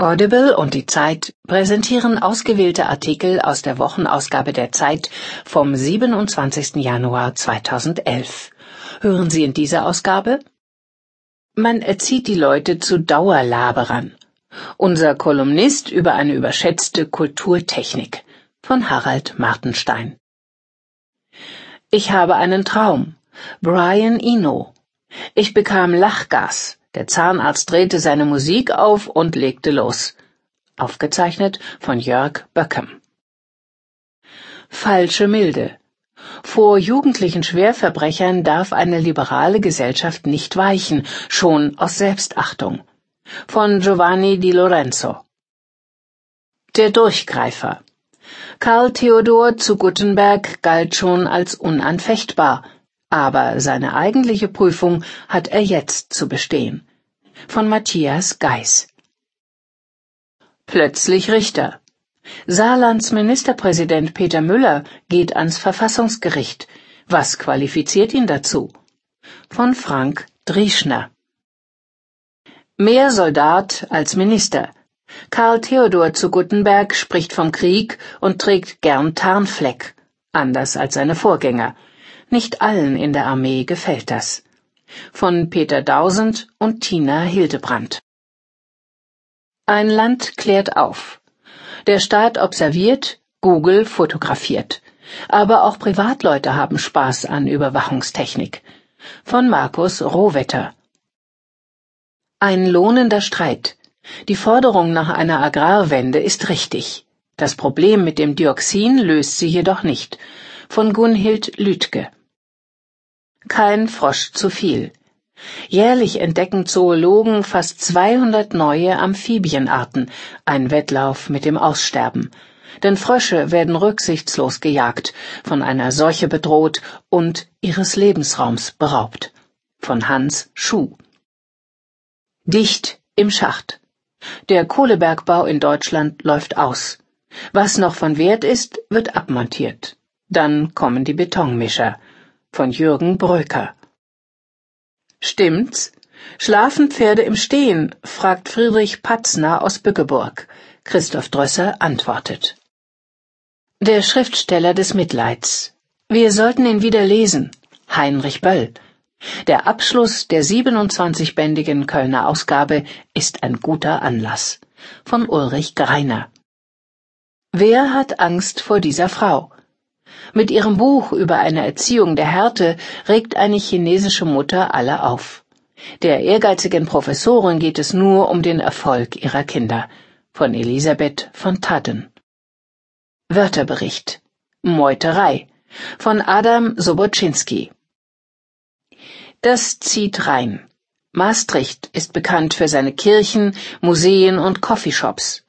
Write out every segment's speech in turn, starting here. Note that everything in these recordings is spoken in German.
Audible und die Zeit präsentieren ausgewählte Artikel aus der Wochenausgabe der Zeit vom 27. Januar 2011. Hören Sie in dieser Ausgabe? Man erzieht die Leute zu Dauerlaberern. Unser Kolumnist über eine überschätzte Kulturtechnik von Harald Martenstein. Ich habe einen Traum. Brian Eno. Ich bekam Lachgas. Der Zahnarzt drehte seine Musik auf und legte los. Aufgezeichnet von Jörg Böckem. Falsche Milde. Vor jugendlichen Schwerverbrechern darf eine liberale Gesellschaft nicht weichen, schon aus Selbstachtung. Von Giovanni di Lorenzo. Der Durchgreifer. Karl Theodor zu Guttenberg galt schon als unanfechtbar, aber seine eigentliche Prüfung hat er jetzt zu bestehen von Matthias Geis. Plötzlich Richter. Saarlands Ministerpräsident Peter Müller geht ans Verfassungsgericht. Was qualifiziert ihn dazu? Von Frank Drieschner. Mehr Soldat als Minister. Karl Theodor zu Guttenberg spricht vom Krieg und trägt gern Tarnfleck, anders als seine Vorgänger. Nicht allen in der Armee gefällt das von Peter Dausend und Tina Hildebrand. Ein Land klärt auf. Der Staat observiert, Google fotografiert. Aber auch Privatleute haben Spaß an Überwachungstechnik. Von Markus Rohwetter. Ein lohnender Streit. Die Forderung nach einer Agrarwende ist richtig. Das Problem mit dem Dioxin löst sie jedoch nicht. Von Gunhild Lütke. Kein Frosch zu viel. Jährlich entdecken Zoologen fast 200 neue Amphibienarten, ein Wettlauf mit dem Aussterben. Denn Frösche werden rücksichtslos gejagt, von einer Seuche bedroht und ihres Lebensraums beraubt. Von Hans Schuh. Dicht im Schacht. Der Kohlebergbau in Deutschland läuft aus. Was noch von Wert ist, wird abmontiert. Dann kommen die Betonmischer von Jürgen Bröker. Stimmt's? Schlafen Pferde im Stehen? fragt Friedrich Patzner aus Bückeburg. Christoph Drösser antwortet. Der Schriftsteller des Mitleids. Wir sollten ihn wieder lesen. Heinrich Böll. Der Abschluss der 27-bändigen Kölner Ausgabe ist ein guter Anlass. Von Ulrich Greiner. Wer hat Angst vor dieser Frau? Mit ihrem Buch über eine Erziehung der Härte regt eine chinesische Mutter alle auf. Der ehrgeizigen Professorin geht es nur um den Erfolg ihrer Kinder. Von Elisabeth von Tadden. Wörterbericht. Meuterei. Von Adam Soboczynski. Das zieht rein. Maastricht ist bekannt für seine Kirchen, Museen und Coffeeshops.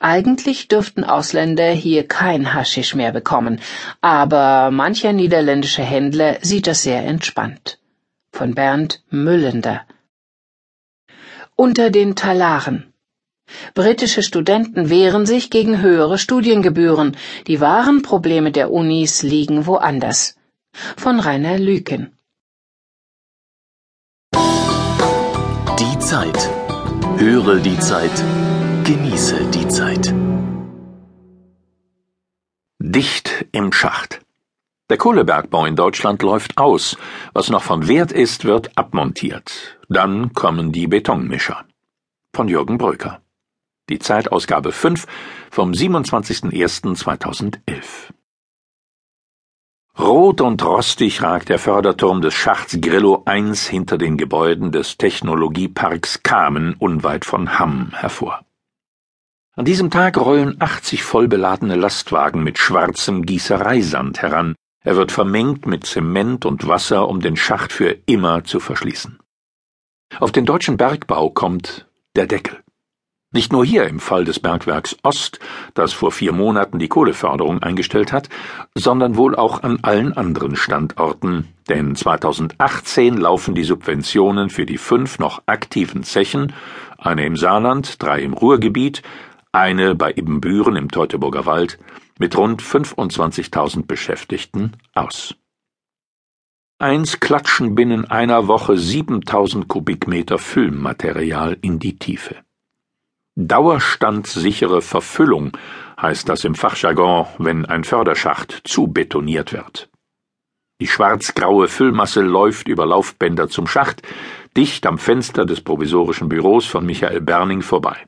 Eigentlich dürften Ausländer hier kein Haschisch mehr bekommen, aber mancher niederländische Händler sieht das sehr entspannt. Von Bernd Müllender. Unter den Talaren. Britische Studenten wehren sich gegen höhere Studiengebühren. Die wahren Probleme der Unis liegen woanders. Von Rainer Lüken. Die Zeit. Höre die Zeit. Genieße die Zeit. Dicht im Schacht. Der Kohlebergbau in Deutschland läuft aus. Was noch von Wert ist, wird abmontiert. Dann kommen die Betonmischer. Von Jürgen Bröker. Die Zeitausgabe 5 vom 27.01.2011. Rot und rostig ragt der Förderturm des Schachts Grillo 1 hinter den Gebäuden des Technologieparks Kamen unweit von Hamm hervor. An diesem Tag rollen 80 vollbeladene Lastwagen mit schwarzem Gießereisand heran. Er wird vermengt mit Zement und Wasser, um den Schacht für immer zu verschließen. Auf den deutschen Bergbau kommt der Deckel. Nicht nur hier im Fall des Bergwerks Ost, das vor vier Monaten die Kohleförderung eingestellt hat, sondern wohl auch an allen anderen Standorten, denn 2018 laufen die Subventionen für die fünf noch aktiven Zechen, eine im Saarland, drei im Ruhrgebiet, eine bei Ibbenbüren im Teutoburger Wald mit rund 25.000 Beschäftigten aus. Eins klatschen binnen einer Woche 7000 Kubikmeter Füllmaterial in die Tiefe. Dauerstandssichere Verfüllung heißt das im Fachjargon, wenn ein Förderschacht zu betoniert wird. Die schwarz-graue Füllmasse läuft über Laufbänder zum Schacht, dicht am Fenster des provisorischen Büros von Michael Berning vorbei.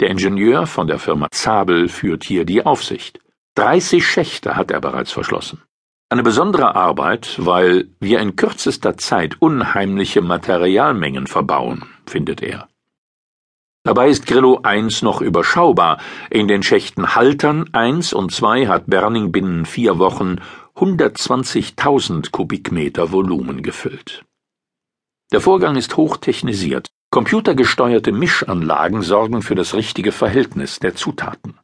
Der Ingenieur von der Firma Zabel führt hier die Aufsicht. 30 Schächte hat er bereits verschlossen. Eine besondere Arbeit, weil wir in kürzester Zeit unheimliche Materialmengen verbauen, findet er. Dabei ist Grillo 1 noch überschaubar. In den Schächten Haltern 1 und 2 hat Berning binnen vier Wochen 120.000 Kubikmeter Volumen gefüllt. Der Vorgang ist hochtechnisiert. Computergesteuerte Mischanlagen sorgen für das richtige Verhältnis der Zutaten.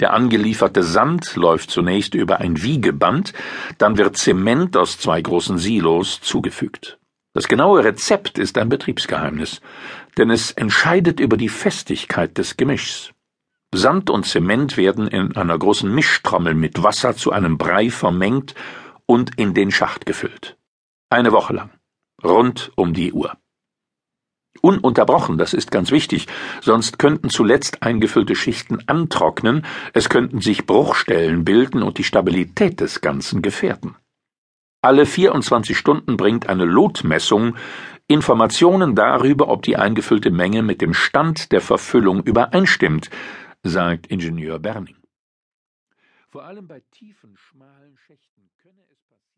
Der angelieferte Sand läuft zunächst über ein Wiegeband, dann wird Zement aus zwei großen Silos zugefügt. Das genaue Rezept ist ein Betriebsgeheimnis, denn es entscheidet über die Festigkeit des Gemischs. Sand und Zement werden in einer großen Mischtrommel mit Wasser zu einem Brei vermengt und in den Schacht gefüllt. Eine Woche lang. Rund um die Uhr. Ununterbrochen, das ist ganz wichtig, sonst könnten zuletzt eingefüllte Schichten antrocknen, es könnten sich Bruchstellen bilden und die Stabilität des Ganzen gefährden. Alle 24 Stunden bringt eine Lotmessung Informationen darüber, ob die eingefüllte Menge mit dem Stand der Verfüllung übereinstimmt, sagt Ingenieur Berning. Vor allem bei tiefen, schmalen Schächten könne es passieren